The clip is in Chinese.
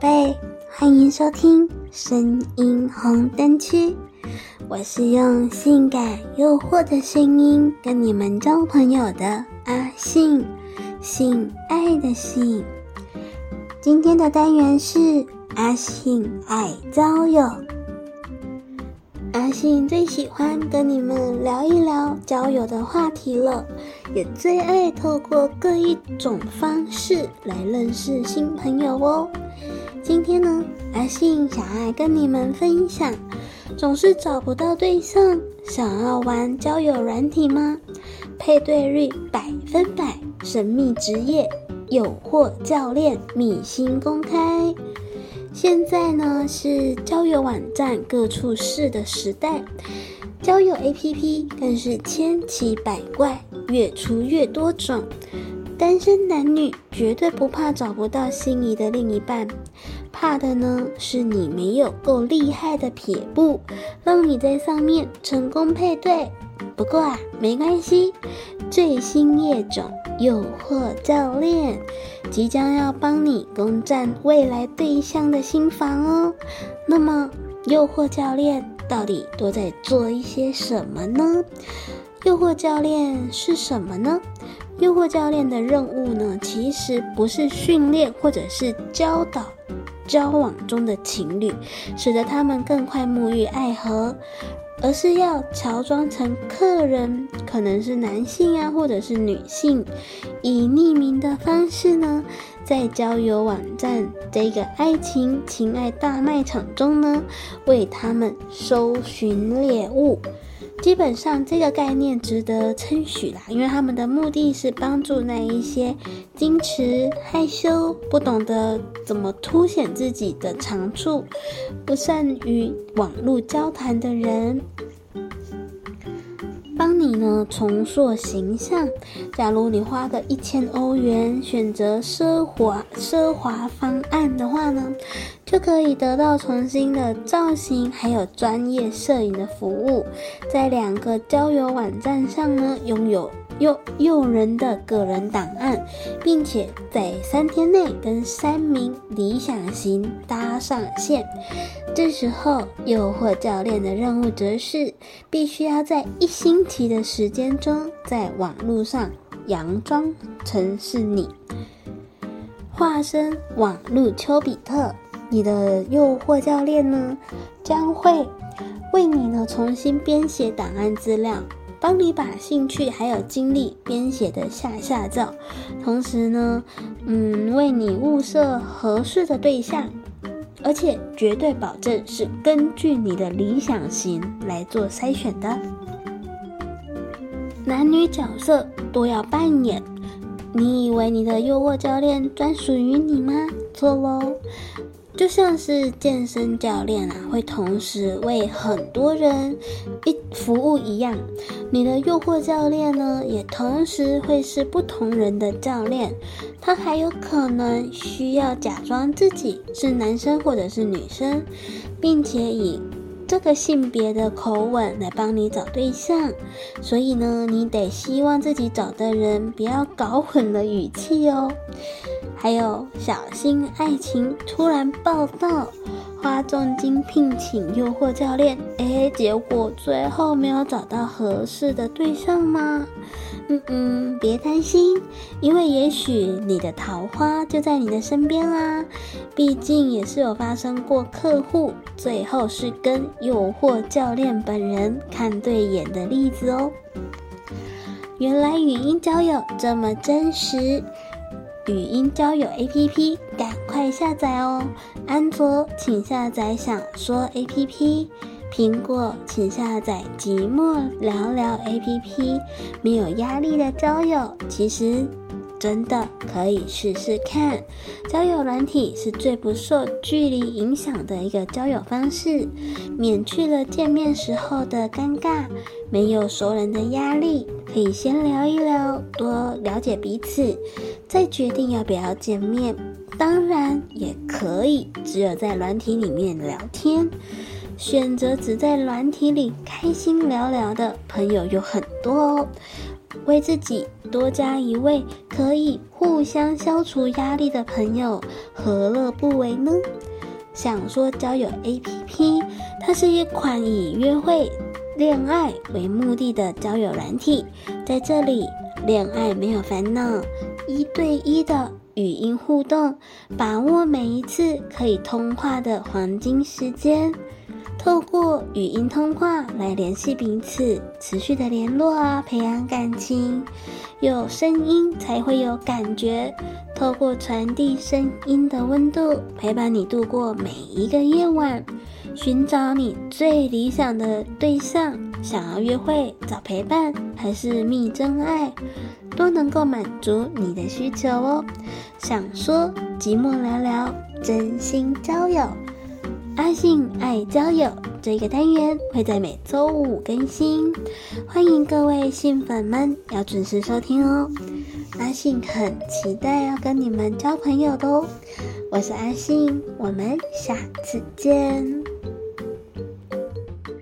宝贝，欢迎收听声音红灯区。我是用性感诱惑的声音跟你们交朋友的阿信，性爱的性。今天的单元是阿信爱交友。阿信最喜欢跟你们聊一聊交友的话题了，也最爱透过各一种方式来认识新朋友哦。今天呢，阿信想要跟你们分享，总是找不到对象，想要玩交友软体吗？配对率百分百，神秘职业，诱惑教练秘辛公开。现在呢是交友网站各处是的时代，交友 APP 更是千奇百怪，越出越多种。单身男女绝对不怕找不到心仪的另一半，怕的呢是你没有够厉害的撇步，让你在上面成功配对。不过啊，没关系，最新业种。诱惑教练即将要帮你攻占未来对象的心房哦。那么，诱惑教练到底都在做一些什么呢？诱惑教练是什么呢？诱惑教练的任务呢，其实不是训练或者是教导交往中的情侣，使得他们更快沐浴爱河。而是要乔装成客人，可能是男性啊，或者是女性，以匿名的方式呢，在交友网站这个爱情情爱大卖场中呢，为他们搜寻猎物。基本上这个概念值得称许啦，因为他们的目的是帮助那一些矜持、害羞、不懂得怎么凸显自己的长处、不善于网络交谈的人。帮你呢重塑形象。假如你花个一千欧元选择奢华奢华方案的话呢，就可以得到重新的造型，还有专业摄影的服务。在两个交友网站上呢，拥有诱诱人的个人档案，并且在三天内跟三名理想型搭上线。这时候，诱惑教练的任务则是必须要在一星期的时间中，在网络上佯装成是你，化身网络丘比特。你的诱惑教练呢，将会为你呢重新编写档案资料，帮你把兴趣还有精力编写的下下照，同时呢，嗯，为你物色合适的对象。而且绝对保证是根据你的理想型来做筛选的，男女角色都要扮演。你以为你的诱惑教练专属于你吗？错喽。就像是健身教练啊，会同时为很多人一服务一样，你的诱惑教练呢，也同时会是不同人的教练。他还有可能需要假装自己是男生或者是女生，并且以这个性别的口吻来帮你找对象。所以呢，你得希望自己找的人不要搞混了语气哦。还有小心爱情突然暴躁，花重金聘请诱惑教练，诶，结果最后没有找到合适的对象吗？嗯嗯，别担心，因为也许你的桃花就在你的身边啦。毕竟也是有发生过客户最后是跟诱惑教练本人看对眼的例子哦。原来语音交友这么真实。语音交友 APP，赶快下载哦！安卓请下载享说 APP，苹果请下载寂寞聊聊 APP。没有压力的交友，其实真的可以试试看。交友软体是最不受距离影响的一个交友方式，免去了见面时候的尴尬，没有熟人的压力，可以先聊一聊，多了解彼此。再决定要不要见面，当然也可以，只有在软体里面聊天。选择只在软体里开心聊聊的朋友有很多哦。为自己多加一位可以互相消除压力的朋友，何乐不为呢？想说交友 APP，它是一款以约会、恋爱为目的的交友软体，在这里，恋爱没有烦恼，一对一的语音互动，把握每一次可以通话的黄金时间。透过语音通话来联系彼此，持续的联络啊，培养感情。有声音才会有感觉，透过传递声音的温度，陪伴你度过每一个夜晚。寻找你最理想的对象，想要约会找陪伴，还是觅真爱，都能够满足你的需求哦。想说寂寞聊聊，真心交友。阿信爱交友这个单元会在每周五更新，欢迎各位信粉们要准时收听哦。阿信很期待要跟你们交朋友的哦，我是阿信，我们下次见。